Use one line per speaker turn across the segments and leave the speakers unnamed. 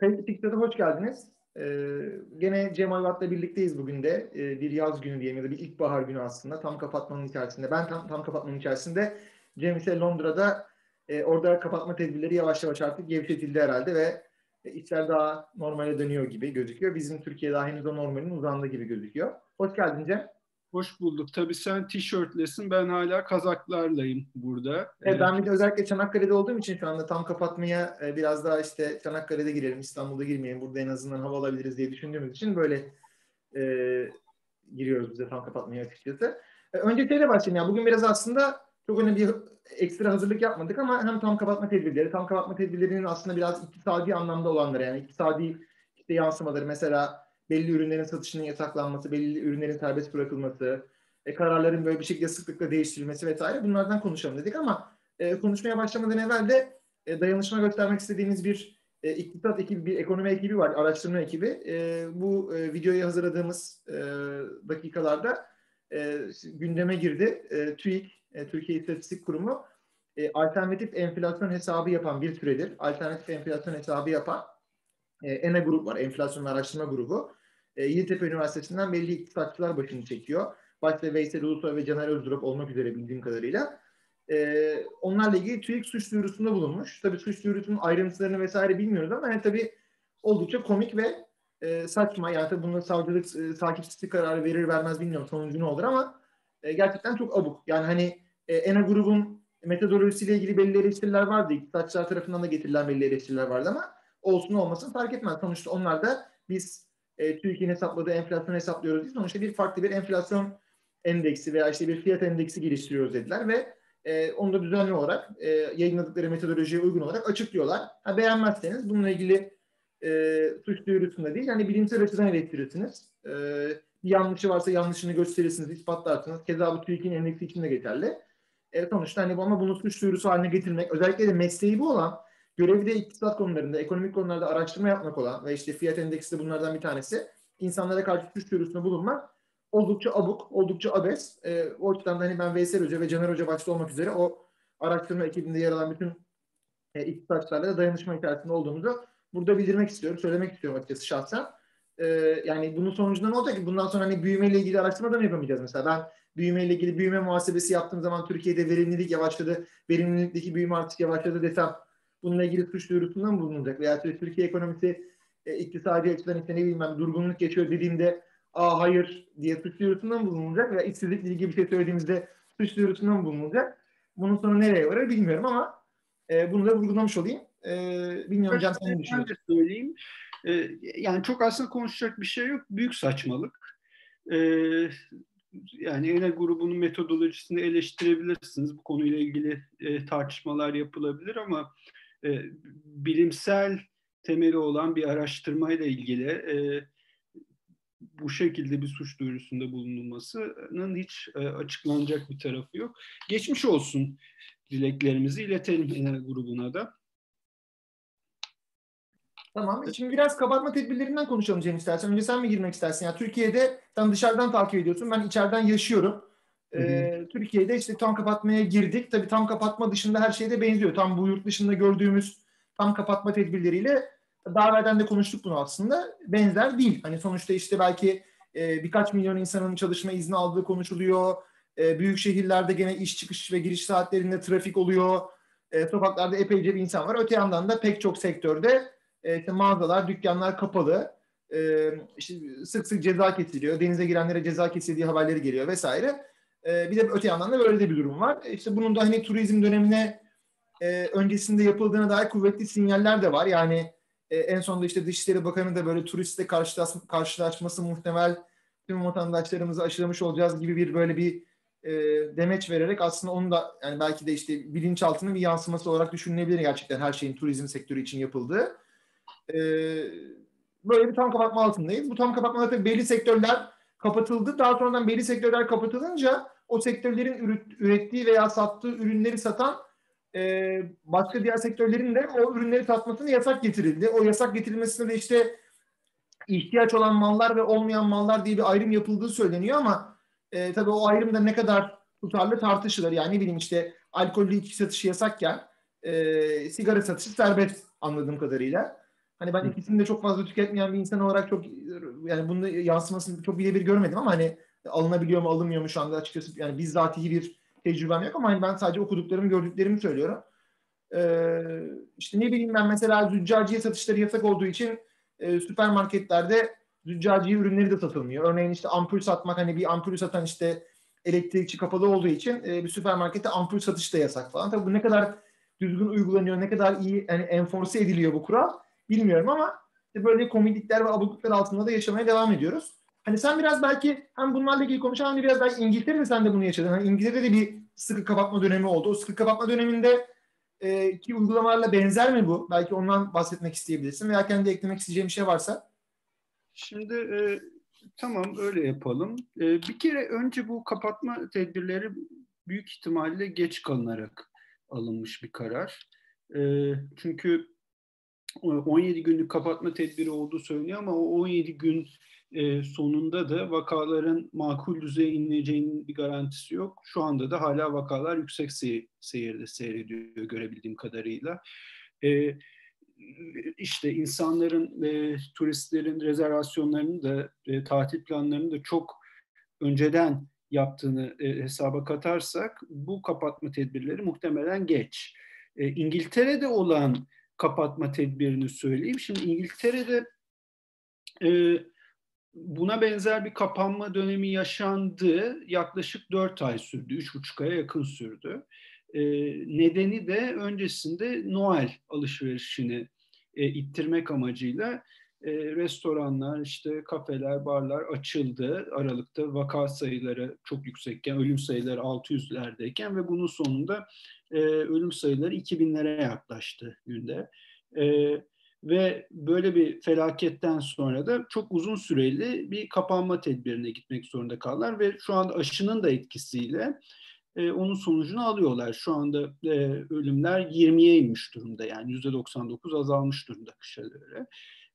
Kayıtlı Fikret'e hoş geldiniz. Ee, gene Cem Ayvat'la birlikteyiz bugün de. Ee, bir yaz günü diyelim ya da bir ilkbahar günü aslında. Tam kapatmanın içerisinde. Ben tam, tam kapatmanın içerisinde. Cem ise Londra'da. E, orada kapatma tedbirleri yavaş yavaş artık gevşetildi herhalde ve işler daha normale dönüyor gibi gözüküyor. Bizim Türkiye'de henüz o normalin uzandığı gibi gözüküyor. Hoş geldin Cem.
Hoş bulduk. Tabii sen tişörtlesin. Ben hala kazaklarlayım burada.
Evet, ben bir de özellikle Çanakkale'de olduğum için şu anda tam kapatmaya e, biraz daha işte Çanakkale'de girelim, İstanbul'da girmeyelim. Burada en azından hava alabiliriz diye düşündüğümüz için böyle e, giriyoruz bize tam kapatmaya açıkçası. E, önce şeyle başlayayım. Yani bugün biraz aslında çok önemli bir ekstra hazırlık yapmadık ama hem tam kapatma tedbirleri, tam kapatma tedbirlerinin aslında biraz iktisadi anlamda olanları yani iktisadi işte yansımaları mesela belli ürünlerin satışının yasaklanması, belli ürünlerin serbest bırakılması, e, kararların böyle bir şekilde sıklıkla değiştirilmesi vesaire bunlardan konuşalım dedik ama e, konuşmaya başlamadan evvel de e, dayanışma göstermek istediğimiz bir e, iktisat ekibi, bir ekonomi ekibi var, araştırma ekibi. E, bu e, videoyu hazırladığımız e, dakikalarda e, gündeme girdi. E, TÜİK, e, Türkiye İstatistik Kurumu e, alternatif enflasyon hesabı yapan bir süredir. Alternatif enflasyon hesabı yapan e, ENA grup var, enflasyon araştırma grubu. E, Yeditepe Üniversitesi'nden belli iktisatçılar başını çekiyor. Başta Veysel Ulusoy ve Caner Özdurop olmak üzere bildiğim kadarıyla. E, onlarla ilgili TÜİK suç duyurusunda bulunmuş. Tabii suç duyurusunun ayrıntılarını vesaire bilmiyoruz ama yani tabii oldukça komik ve e, saçma. Yani tabii bunun savcılık e, takipçisi kararı verir vermez bilmiyorum sonucu ne olur ama e, gerçekten çok abuk. Yani hani e, ENA grubun metodolojisiyle ilgili belli eleştiriler vardı. İktisatçılar tarafından da getirilen belli eleştiriler vardı ama olsun olmasın fark etmez. Sonuçta onlar da biz e, Türkiye'nin hesapladığı enflasyon hesaplıyoruz değil. Sonuçta bir farklı bir enflasyon endeksi veya işte bir fiyat endeksi geliştiriyoruz dediler ve e, onu da düzenli olarak e, yayınladıkları metodolojiye uygun olarak açıklıyorlar. Ha, beğenmezseniz bununla ilgili e, suç duyurusunda değil, yani bilimsel açıdan eleştirirsiniz. E, bir yanlışı varsa yanlışını gösterirsiniz, ispatlarsınız. Keza bu TÜİK'in endeksi için de geçerli. E, sonuçta hani ama bunu suç duyurusu haline getirmek, özellikle de mesleği bu olan görevi de iktisat konularında, ekonomik konularda araştırma yapmak olan ve işte fiyat endeksi de bunlardan bir tanesi. insanlara karşı suç duyurusunda bulunmak oldukça abuk, oldukça abes. E, o açıdan da hani ben Veysel Hoca ve Caner Hoca başta olmak üzere o araştırma ekibinde yer alan bütün e, iktisatçılarla da dayanışma içerisinde olduğumuzu burada bildirmek istiyorum, söylemek istiyorum açıkçası şahsen. E, yani bunun sonucunda ne olacak ki? Bundan sonra hani büyümeyle ilgili araştırma da mı yapamayacağız mesela? Ben büyümeyle ilgili büyüme muhasebesi yaptığım zaman Türkiye'de verimlilik yavaşladı, verimlilikteki büyüme artık yavaşladı desem bununla ilgili suç duyurusunda bulunacak? Veya Türkiye ekonomisi e, iktisadi açıdan işte ne bileyim ben durgunluk geçiyor dediğimde aa hayır diye suç duyurusunda bulunacak? Veya işsizlikle ilgili bir şey söylediğimizde suç duyurusunda bulunacak? Bunun sonu nereye varır bilmiyorum ama e, bunu da vurgulamış olayım. E, bilmiyorum Can sen ne düşünüyorsun?
Ben de söyleyeyim. E, yani çok aslında konuşacak bir şey yok. Büyük saçmalık. E, yani ENE grubunun metodolojisini eleştirebilirsiniz. Bu konuyla ilgili e, tartışmalar yapılabilir ama e, bilimsel temeli olan bir araştırmayla ilgili e, bu şekilde bir suç duyurusunda bulunulmasının hiç e, açıklanacak bir tarafı yok. Geçmiş olsun dileklerimizi iletelim Enel grubuna da.
Tamam. Şimdi biraz kapatma tedbirlerinden konuşalım Cem istersen. Önce sen mi girmek istersin? Yani Türkiye'de sen dışarıdan takip ediyorsun. Ben içeriden yaşıyorum. Ee, Türkiye'de işte tam kapatmaya girdik. Tabii tam kapatma dışında her şeyde benziyor. Tam bu yurt dışında gördüğümüz tam kapatma tedbirleriyle daha evvelden de konuştuk bunu aslında. Benzer değil. Hani sonuçta işte belki e, birkaç milyon insanın çalışma izni aldığı konuşuluyor. E, büyük şehirlerde gene iş çıkış ve giriş saatlerinde trafik oluyor. E, sokaklarda epeyce bir insan var. Öte yandan da pek çok sektörde e, işte mağazalar, dükkanlar kapalı. E, işte sık sık ceza kesiliyor. Denize girenlere ceza kesildiği haberleri geliyor vesaire. E, bir de öte yandan da böyle de bir durum var. İşte bunun da hani turizm dönemine e, öncesinde yapıldığına dair kuvvetli sinyaller de var. Yani e, en sonunda işte Dışişleri Bakanı da böyle turistle karşılaş, karşılaşması muhtemel tüm vatandaşlarımızı aşılamış olacağız gibi bir böyle bir e, demeç vererek aslında onu da yani belki de işte bilinçaltının bir yansıması olarak düşünülebilir gerçekten her şeyin turizm sektörü için yapıldığı. E, böyle bir tam kapatma altındayız. Bu tam kapatma altında belli sektörler kapatıldı. Daha sonradan belli sektörler kapatılınca o sektörlerin ürettiği veya sattığı ürünleri satan e, başka diğer sektörlerin de o ürünleri satmasını yasak getirildi. O yasak getirilmesinde de işte ihtiyaç olan mallar ve olmayan mallar diye bir ayrım yapıldığı söyleniyor ama e, tabii o ayrım da ne kadar tutarlı tartışılır. Yani ne bileyim işte alkollü içki satışı yasakken e, sigara satışı serbest anladığım kadarıyla. Hani ben ikisini de çok fazla tüketmeyen bir insan olarak çok yani bunun yansımasını çok birebir görmedim ama hani alınabiliyor mu alınmıyor mu şu anda açıkçası yani bizzatihi bir tecrübem yok ama hani ben sadece okuduklarımı gördüklerimi söylüyorum. Ee, işte ne bileyim ben mesela züccaciye satışları yasak olduğu için e, süpermarketlerde züccaciye ürünleri de satılmıyor. Örneğin işte ampul satmak hani bir ampul satan işte elektrikçi kapalı olduğu için e, bir süpermarkette ampul satış da yasak falan. Tabii bu ne kadar düzgün uygulanıyor, ne kadar iyi yani enforce ediliyor bu kural bilmiyorum ama işte böyle komiklikler ve abukluklar altında da yaşamaya devam ediyoruz. Hani sen biraz belki hem bunlarla ilgili konuşan hem biraz belki İngiltere'de sen de bunu yaşadın. Hani İngiltere'de de bir sıkı kapatma dönemi oldu. O sıkı kapatma döneminde e, ki uygulamalarla benzer mi bu? Belki ondan bahsetmek isteyebilirsin veya kendi eklemek isteyeceğim bir şey varsa.
Şimdi e, tamam öyle yapalım. E, bir kere önce bu kapatma tedbirleri büyük ihtimalle geç kalınarak alınmış bir karar. E, çünkü 17 günlük kapatma tedbiri olduğu söyleniyor ama o 17 gün e, sonunda da vakaların makul düzeye ineceğinin bir garantisi yok. Şu anda da hala vakalar yüksek seyir, seyirde seyrediyor görebildiğim kadarıyla. E, işte insanların, e, turistlerin rezervasyonlarını da, e, tatil planlarını da çok önceden yaptığını e, hesaba katarsak bu kapatma tedbirleri muhtemelen geç. İngiltere'de olan kapatma tedbirini söyleyeyim. Şimdi İngiltere'de e, buna benzer bir kapanma dönemi yaşandı. Yaklaşık 4 ay sürdü, 3,5 aya yakın sürdü. E, nedeni de öncesinde Noel alışverişini e, ittirmek amacıyla e, restoranlar, işte kafeler, barlar açıldı. Aralıkta vaka sayıları çok yüksekken, ölüm sayıları 600'lerdeyken ve bunun sonunda e, ölüm sayıları 2000'lere yaklaştı günde. E, ve böyle bir felaketten sonra da çok uzun süreli bir kapanma tedbirine gitmek zorunda kaldılar ve şu anda aşının da etkisiyle e, onun sonucunu alıyorlar. Şu anda e, ölümler 20'ye inmiş durumda yani %99 azalmış durumda kışa göre.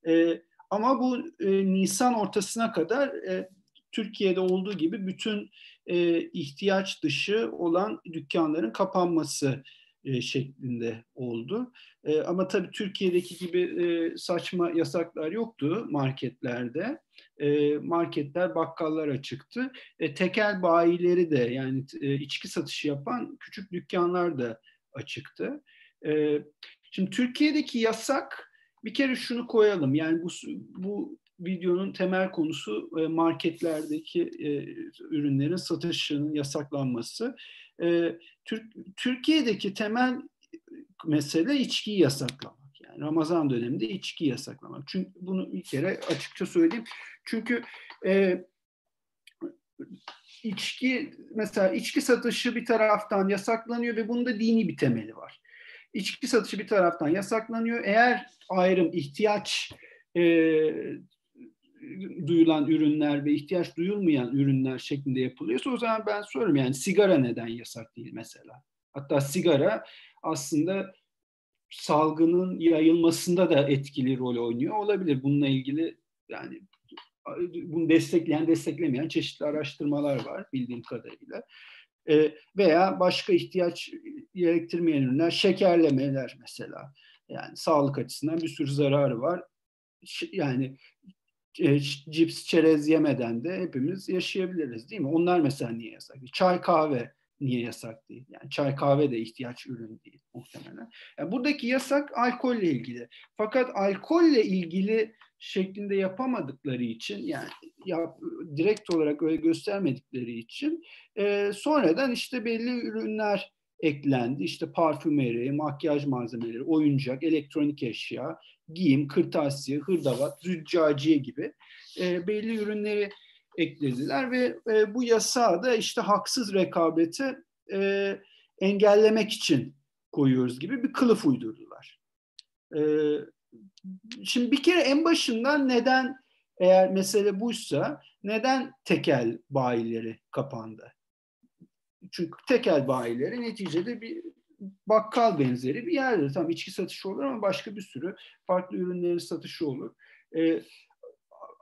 E, ama bu e, Nisan ortasına kadar e, Türkiye'de olduğu gibi bütün e, ihtiyaç dışı olan dükkanların kapanması e, şeklinde oldu. E, ama tabii Türkiye'deki gibi e, saçma yasaklar yoktu marketlerde. E, marketler, bakkallar açıktı. E, tekel bayileri de yani e, içki satışı yapan küçük dükkanlar da açıktı. E, şimdi Türkiye'deki yasak bir kere şunu koyalım. Yani bu, bu videonun temel konusu e, marketlerdeki e, ürünlerin satışının yasaklanması. E, Türkiye'deki temel mesele içkiyi yasaklamak. Yani Ramazan döneminde içki yasaklamak. Çünkü bunu bir kere açıkça söyleyeyim. Çünkü e, içki mesela içki satışı bir taraftan yasaklanıyor ve bunda dini bir temeli var. İçki satışı bir taraftan yasaklanıyor. Eğer ayrım ihtiyaç e, duyulan ürünler ve ihtiyaç duyulmayan ürünler şeklinde yapılıyorsa o zaman ben soruyorum yani sigara neden yasak değil mesela? Hatta sigara aslında salgının yayılmasında da etkili rol oynuyor olabilir. Bununla ilgili yani bunu destekleyen desteklemeyen çeşitli araştırmalar var bildiğim kadarıyla. E, veya başka ihtiyaç gerektirmeyen ürünler, şekerlemeler mesela. Yani sağlık açısından bir sürü zararı var. Yani cips, çerez yemeden de hepimiz yaşayabiliriz değil mi? Onlar mesela niye yasak? Çay, kahve niye yasak değil? Yani çay, kahve de ihtiyaç ürün değil muhtemelen. Yani buradaki yasak alkolle ilgili. Fakat alkolle ilgili şeklinde yapamadıkları için yani yap, direkt olarak öyle göstermedikleri için e, sonradan işte belli ürünler eklendi. İşte parfümeri, makyaj malzemeleri, oyuncak, elektronik eşya, giyim, kırtasiye, hırdavat, züccaciye gibi e, belli ürünleri eklediler ve e, bu yasağı da işte haksız rekabeti e, engellemek için koyuyoruz gibi bir kılıf uydurdular. E, şimdi bir kere en başından neden eğer mesele buysa neden tekel bayileri kapandı? Çünkü tekel bayileri neticede bir bakkal benzeri bir yerdir. Tam içki satışı olur ama başka bir sürü farklı ürünlerin satışı olur. E,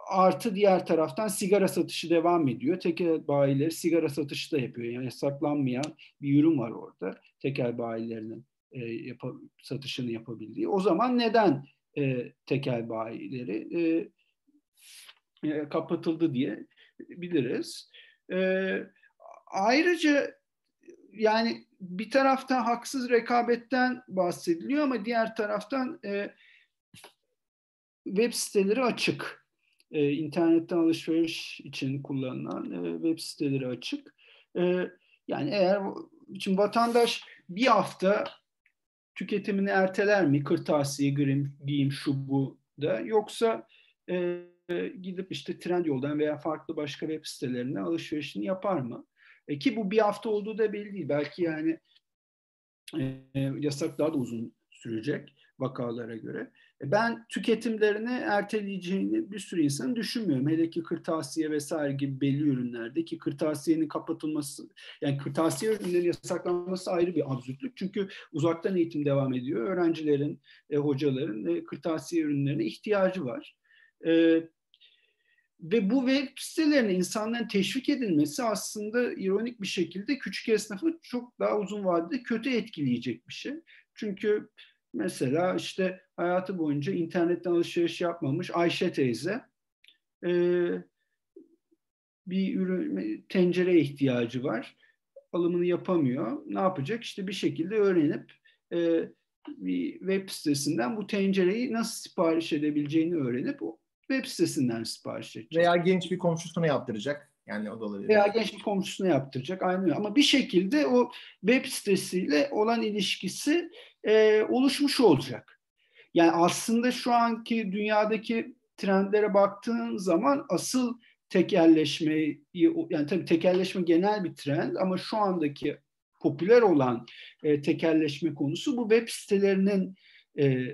artı diğer taraftan sigara satışı devam ediyor. Tekel bayileri sigara satışı da yapıyor. Yani saklanmayan bir ürün var orada. Tekel bayilerinin e, yap- satışını yapabildiği. O zaman neden e, tekel bayileri e, e, kapatıldı diye biliriz. E, ayrıca yani bir taraftan haksız rekabetten bahsediliyor ama diğer taraftan e, web siteleri açık. E, internetten alışveriş için kullanılan e, web siteleri açık. E, yani eğer şimdi vatandaş bir hafta tüketimini erteler mi? Kırtasiye, grim, giyim, şu bu da yoksa e, gidip işte trend yoldan veya farklı başka web sitelerine alışverişini yapar mı? E, ki bu bir hafta olduğu da belli değil. Belki yani e, yasak daha da uzun sürecek vakalara göre. E, ben tüketimlerini erteleyeceğini bir sürü insanın düşünmüyorum. Hele ki kırtasiye vesaire gibi belli ürünlerde ki kırtasiyenin kapatılması, yani kırtasiye ürünlerin yasaklanması ayrı bir absürtlük. Çünkü uzaktan eğitim devam ediyor. Öğrencilerin, e, hocaların e, kırtasiye ürünlerine ihtiyacı var. E, ve bu web sitelerine insanların teşvik edilmesi aslında ironik bir şekilde küçük esnafı çok daha uzun vadede kötü etkileyecek bir şey. Çünkü mesela işte hayatı boyunca internetten alışveriş yapmamış Ayşe teyze e, bir ürün tencere ihtiyacı var. Alımını yapamıyor. Ne yapacak? İşte bir şekilde öğrenip e, bir web sitesinden bu tencereyi nasıl sipariş edebileceğini öğrenip web sitesinden sipariş edecek.
Veya genç bir komşusuna yaptıracak. Yani o da olabilir.
Veya genç bir komşusuna yaptıracak. Aynı Ama bir şekilde o web sitesiyle olan ilişkisi e, oluşmuş olacak. Yani aslında şu anki dünyadaki trendlere baktığın zaman asıl tekelleşmeyi yani tabii tekelleşme genel bir trend ama şu andaki popüler olan e, tekelleşme konusu bu web sitelerinin e,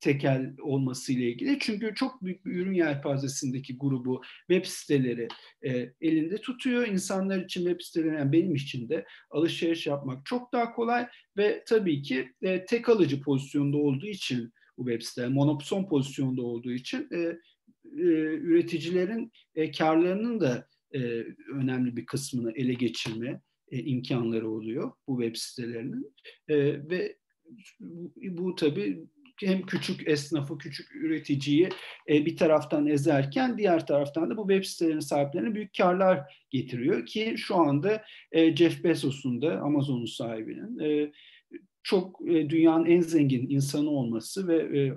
tekel olması ile ilgili. Çünkü çok büyük bir ürün yelpazesindeki grubu web siteleri e, elinde tutuyor. İnsanlar için web siteleri yani benim için de alışveriş yapmak çok daha kolay ve tabii ki e, tek alıcı pozisyonda olduğu için bu web siteler monopson pozisyonda olduğu için e, e, üreticilerin e, karlarının da e, önemli bir kısmını ele geçirme e, imkanları oluyor bu web sitelerinin e, ve bu, bu tabii hem küçük esnafı, küçük üreticiyi e, bir taraftan ezerken diğer taraftan da bu web sitelerinin sahiplerine büyük karlar getiriyor ki şu anda e, Jeff Bezos'un da Amazon'un sahibinin e, çok dünyanın en zengin insanı olması ve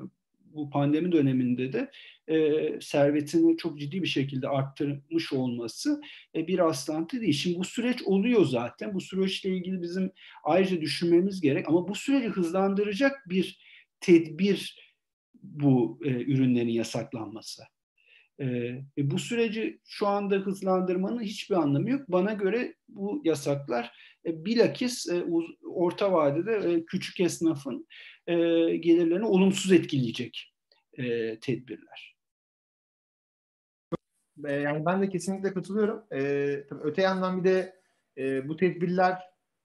bu pandemi döneminde de e, servetini çok ciddi bir şekilde arttırmış olması e, bir rastlantı değil. Şimdi bu süreç oluyor zaten. Bu süreçle ilgili bizim ayrıca düşünmemiz gerek ama bu süreci hızlandıracak bir tedbir bu e, ürünlerin yasaklanması. E, bu süreci şu anda hızlandırmanın hiçbir anlamı yok. Bana göre bu yasaklar e, bilakis e, orta vadede e, küçük esnafın e, gelirlerini olumsuz etkileyecek e, tedbirler.
E, yani ben de kesinlikle katılıyorum. Öte yandan bir de e, bu tedbirler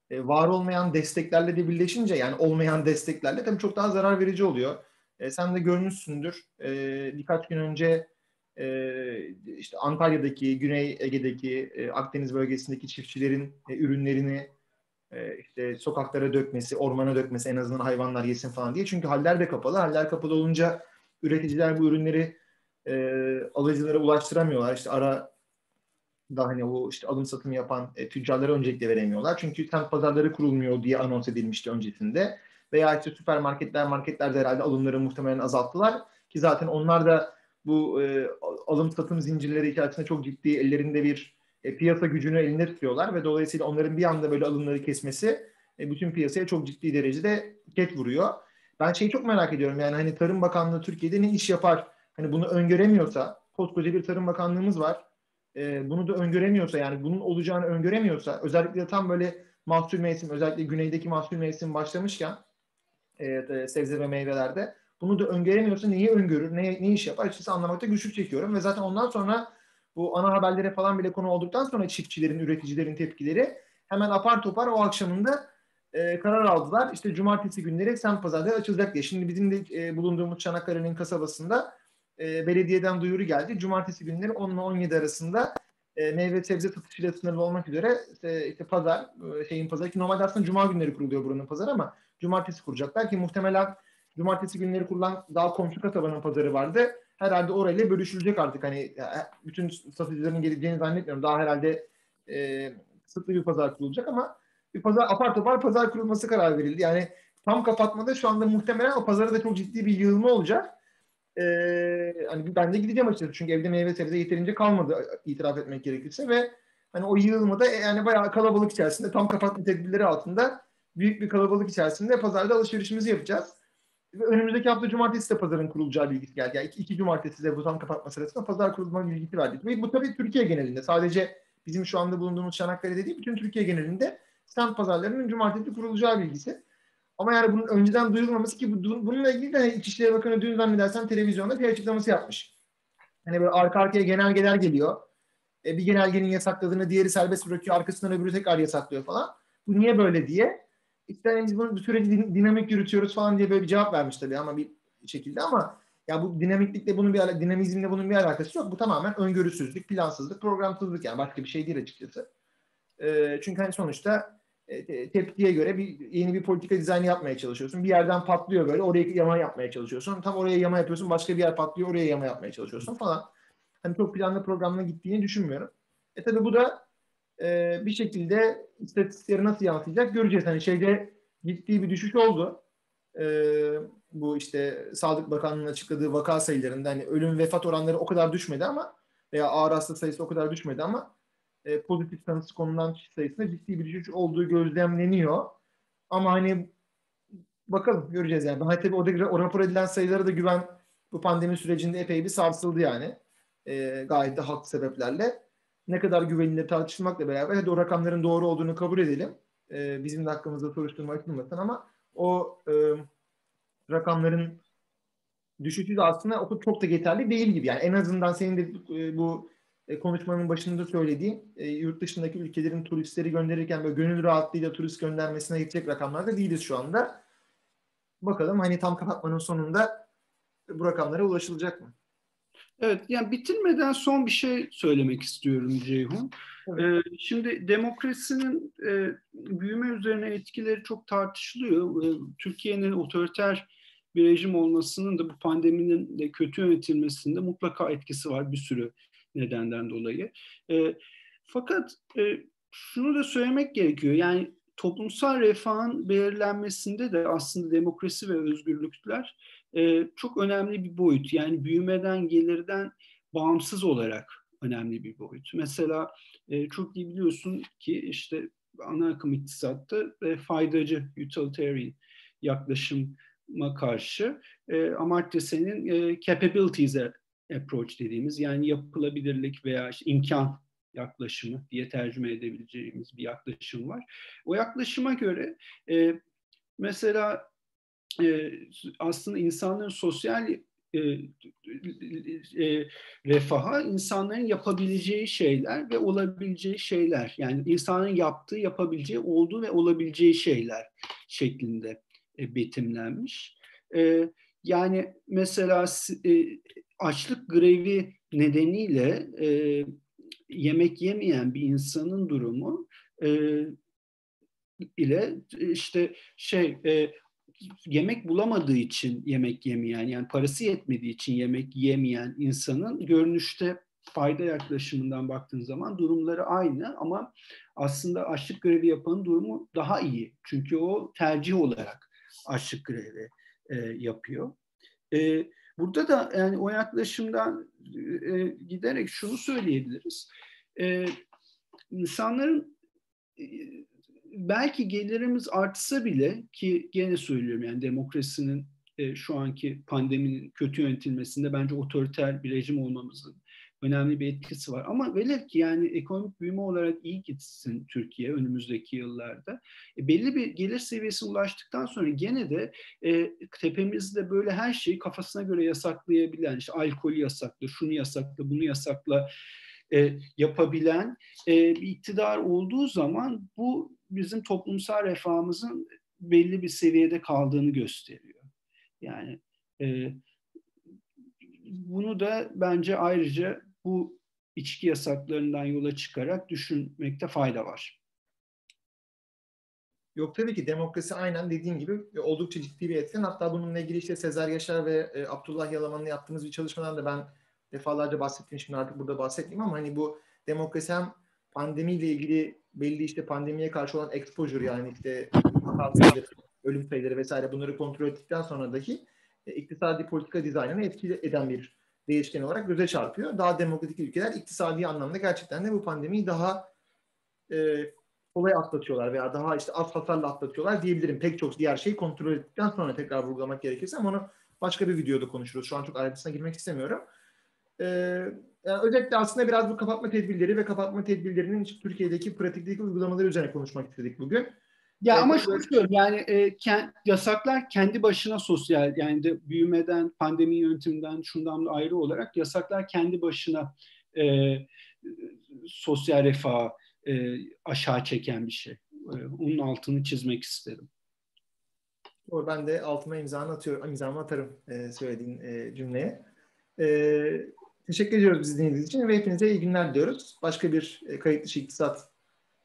e, var olmayan desteklerle de birleşince yani olmayan desteklerle tabii çok daha zarar verici oluyor. E, sen de görmüşsündür. E, birkaç gün önce e, işte Antalya'daki, Güney Ege'deki, e, Akdeniz bölgesindeki çiftçilerin e, ürünlerini e, işte sokaklara dökmesi, ormana dökmesi en azından hayvanlar yesin falan diye. Çünkü haller de kapalı. Haller kapalı olunca üreticiler bu ürünleri e, alıcılara ulaştıramıyorlar. İşte ara da hani o işte alım satım yapan e, tüccarlara öncelikle veremiyorlar. Çünkü semt pazarları kurulmuyor diye anons edilmişti öncesinde. Veya işte süpermarketler, marketler de herhalde alımları muhtemelen azalttılar. Ki zaten onlar da bu e, alım satım zincirleri içerisinde çok ciddi ellerinde bir e, piyasa gücünü elinde tutuyorlar ve dolayısıyla onların bir anda böyle alımları kesmesi e, bütün piyasaya çok ciddi derecede ket vuruyor. Ben şeyi çok merak ediyorum yani hani Tarım Bakanlığı Türkiye'de ne iş yapar? Hani bunu öngöremiyorsa, koskoca bir Tarım Bakanlığımız var e, bunu da öngöremiyorsa yani bunun olacağını öngöremiyorsa özellikle tam böyle mahsul mevsim özellikle güneydeki mahsul mevsim başlamışken e, sebze ve meyvelerde bunu da öngöremiyorsa neyi öngörür, ne, ne iş yapar açıkçası anlamakta güçlük çekiyorum ve zaten ondan sonra bu ana haberlere falan bile konu olduktan sonra çiftçilerin, üreticilerin tepkileri hemen apar topar o akşamında e, karar aldılar. İşte cumartesi günleri semt pazarları açılacak diye. Şimdi bizim de e, bulunduğumuz Çanakkale'nin kasabasında e, belediyeden duyuru geldi. Cumartesi günleri 10 ile 17 arasında e, meyve sebze satışıyla sınırlı olmak üzere işte, işte pazar, e, şeyin pazarı ki normalde aslında cuma günleri kuruluyor buranın pazarı ama cumartesi kuracaklar ki muhtemelen cumartesi günleri kurulan daha komşu kasabanın pazarı vardı. Herhalde orayla bölüşülecek artık. Hani bütün satıcıların geleceğini zannetmiyorum. Daha herhalde e, kısıtlı bir pazar kurulacak ama bir pazar apar topar pazar kurulması karar verildi. Yani tam kapatmada şu anda muhtemelen o pazara da çok ciddi bir yığılma olacak. Ee, hani ben de gideceğim açıkçası çünkü evde meyve sebze yeterince kalmadı itiraf etmek gerekirse ve hani o yığılmada yani bayağı kalabalık içerisinde tam kapatma tedbirleri altında büyük bir kalabalık içerisinde pazarda alışverişimizi yapacağız. Önümüzdeki hafta cumartesi de pazarın kurulacağı bilgisi geldi. Yani iki, iki cumartesi de bu tam kapatma sırasında pazar kurulma bilgisi verdik. Ve bu tabii Türkiye genelinde. Sadece bizim şu anda bulunduğumuz Çanakkale'de değil, bütün Türkiye genelinde stand pazarlarının cumartesi kurulacağı bilgisi. Ama yani bunun önceden duyulmaması ki bu, bununla ilgili de İçişleri Bakanı dün zannedersem televizyonda bir açıklaması yapmış. Hani böyle arka arkaya genelgeler geliyor. E, bir genelgenin yasakladığını diğeri serbest bırakıyor. Arkasından öbürü tekrar yasaklıyor falan. Bu niye böyle diye. Hani biz bunu bu süreci dinamik yürütüyoruz falan diye böyle bir cevap vermiş tabii ama bir şekilde ama ya bu dinamiklikle bunun bir dinamizmle bunun bir alakası yok. Bu tamamen öngörüsüzlük, plansızlık, programsızlık yani başka bir şey değil açıkçası. E, çünkü hani sonuçta e, tepkiye göre bir yeni bir politika dizaynı yapmaya çalışıyorsun. Bir yerden patlıyor böyle oraya yama yapmaya çalışıyorsun. Tam oraya yama yapıyorsun başka bir yer patlıyor oraya yama yapmaya çalışıyorsun falan. Hani çok planlı programla gittiğini düşünmüyorum. E tabi bu da e, bir şekilde istatistikleri nasıl yansıyacak göreceğiz. Hani şeyde ciddi bir düşüş oldu. E, bu işte Sağlık Bakanlığı'nın açıkladığı vaka sayılarında hani ölüm vefat oranları o kadar düşmedi ama veya ağır hasta sayısı o kadar düşmedi ama e, pozitif tanısı konulan kişi sayısında ciddi bir düşüş olduğu gözlemleniyor. Ama hani bakalım göreceğiz yani. Hani tabii orada o rapor edilen sayılara da güven bu pandemi sürecinde epey bir sarsıldı yani. E, gayet de haklı sebeplerle. Ne kadar güvenilir tartışılmakla beraber hadi o rakamların doğru olduğunu kabul edelim. E, bizim de hakkımızda soruşturma açılmasın ama o e, rakamların düşüşü de aslında çok da yeterli değil gibi. Yani en azından senin de e, bu e, konuşmanın başında söylediğim e, yurt dışındaki ülkelerin turistleri gönderirken böyle gönül rahatlığıyla turist göndermesine yetecek rakamlarda değiliz şu anda. Bakalım hani tam kapatmanın sonunda bu rakamlara ulaşılacak mı?
Evet, yani bitirmeden son bir şey söylemek istiyorum Ceyhun. Evet. Ee, şimdi demokrasinin e, büyüme üzerine etkileri çok tartışılıyor. Ee, Türkiye'nin otoriter bir rejim olmasının da bu pandeminin de kötü yönetilmesinde mutlaka etkisi var bir sürü nedenden dolayı. E, fakat e, şunu da söylemek gerekiyor. Yani toplumsal refahın belirlenmesinde de aslında demokrasi ve özgürlükler e, çok önemli bir boyut. Yani büyümeden, gelirden bağımsız olarak önemli bir boyut. Mesela e, çok iyi biliyorsun ki işte ana akım iktisatta e, faydacı, utilitarian yaklaşıma karşı e, Amartya Sen'in e, capabilities'e approach dediğimiz yani yapılabilirlik veya işte imkan yaklaşımı diye tercüme edebileceğimiz bir yaklaşım var. O yaklaşıma göre e, mesela e, aslında insanların sosyal e, e, refaha insanların yapabileceği şeyler ve olabileceği şeyler. Yani insanın yaptığı, yapabileceği, olduğu ve olabileceği şeyler şeklinde e, betimlenmiş. E, yani mesela e, açlık grevi nedeniyle e, yemek yemeyen bir insanın durumu e, ile işte şey e, yemek bulamadığı için yemek yemeyen yani parası yetmediği için yemek yemeyen insanın görünüşte fayda yaklaşımından baktığın zaman durumları aynı ama aslında açlık grevi yapanın durumu daha iyi. Çünkü o tercih olarak açlık grevi e, yapıyor. E, burada da yani o yaklaşımdan e, giderek şunu söyleyebiliriz. E, insanların e, belki gelirimiz artsa bile ki gene söylüyorum yani demokrasinin e, şu anki pandeminin kötü yönetilmesinde bence otoriter bir rejim olmamızın önemli bir etkisi var. Ama velev ki yani ekonomik büyüme olarak iyi gitsin Türkiye önümüzdeki yıllarda. E, belli bir gelir seviyesine ulaştıktan sonra gene de e, tepemizde böyle her şeyi kafasına göre yasaklayabilen, işte alkolü yasakla, şunu yasakla, bunu yasakla e, yapabilen e, bir iktidar olduğu zaman bu bizim toplumsal refahımızın belli bir seviyede kaldığını gösteriyor. Yani e, bunu da bence ayrıca bu içki yasaklarından yola çıkarak düşünmekte fayda var.
Yok tabii ki demokrasi aynen dediğin gibi oldukça ciddi bir etken. Hatta bununla ilgili işte Sezer Yaşar ve e, Abdullah Yalaman'la yaptığımız bir çalışmadan da ben defalarca bahsettim. Şimdi artık burada bahsetmeyeyim ama hani bu demokrasi hem pandemiyle ilgili belli işte pandemiye karşı olan exposure yani işte sayıları, ölüm sayıları vesaire bunları kontrol ettikten sonra dahi e, iktisadi politika dizaynını etkili eden bir değişken olarak göze çarpıyor. Daha demokratik ülkeler iktisadi anlamda gerçekten de bu pandemiyi daha e, kolay atlatıyorlar veya daha işte az hasarla atlatıyorlar diyebilirim. Pek çok diğer şeyi kontrol ettikten sonra tekrar vurgulamak gerekirse ama onu başka bir videoda konuşuruz. Şu an çok ayrıntısına girmek istemiyorum. Ee, yani özellikle aslında biraz bu kapatma tedbirleri ve kapatma tedbirlerinin Türkiye'deki pratikteki uygulamaları üzerine konuşmak istedik bugün.
Ya ee, ama şunu söylüyorum yani e, kend, yasaklar kendi başına sosyal yani de büyümeden, pandemi yönetiminden şundan ayrı olarak yasaklar kendi başına e, sosyal refah e, aşağı çeken bir şey. E, onun altını çizmek isterim.
Doğru, ben de altıma imzamı atıyorum, imzamı atarım e, söylediğin e, cümleye. E, teşekkür ediyoruz bizi dinlediğiniz için ve hepinize iyi günler diyoruz. Başka bir e, kayıt dışı iktisat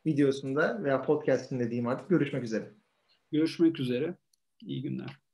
videosunda veya podcastinde diyeyim artık görüşmek üzere.
Görüşmek üzere. İyi günler.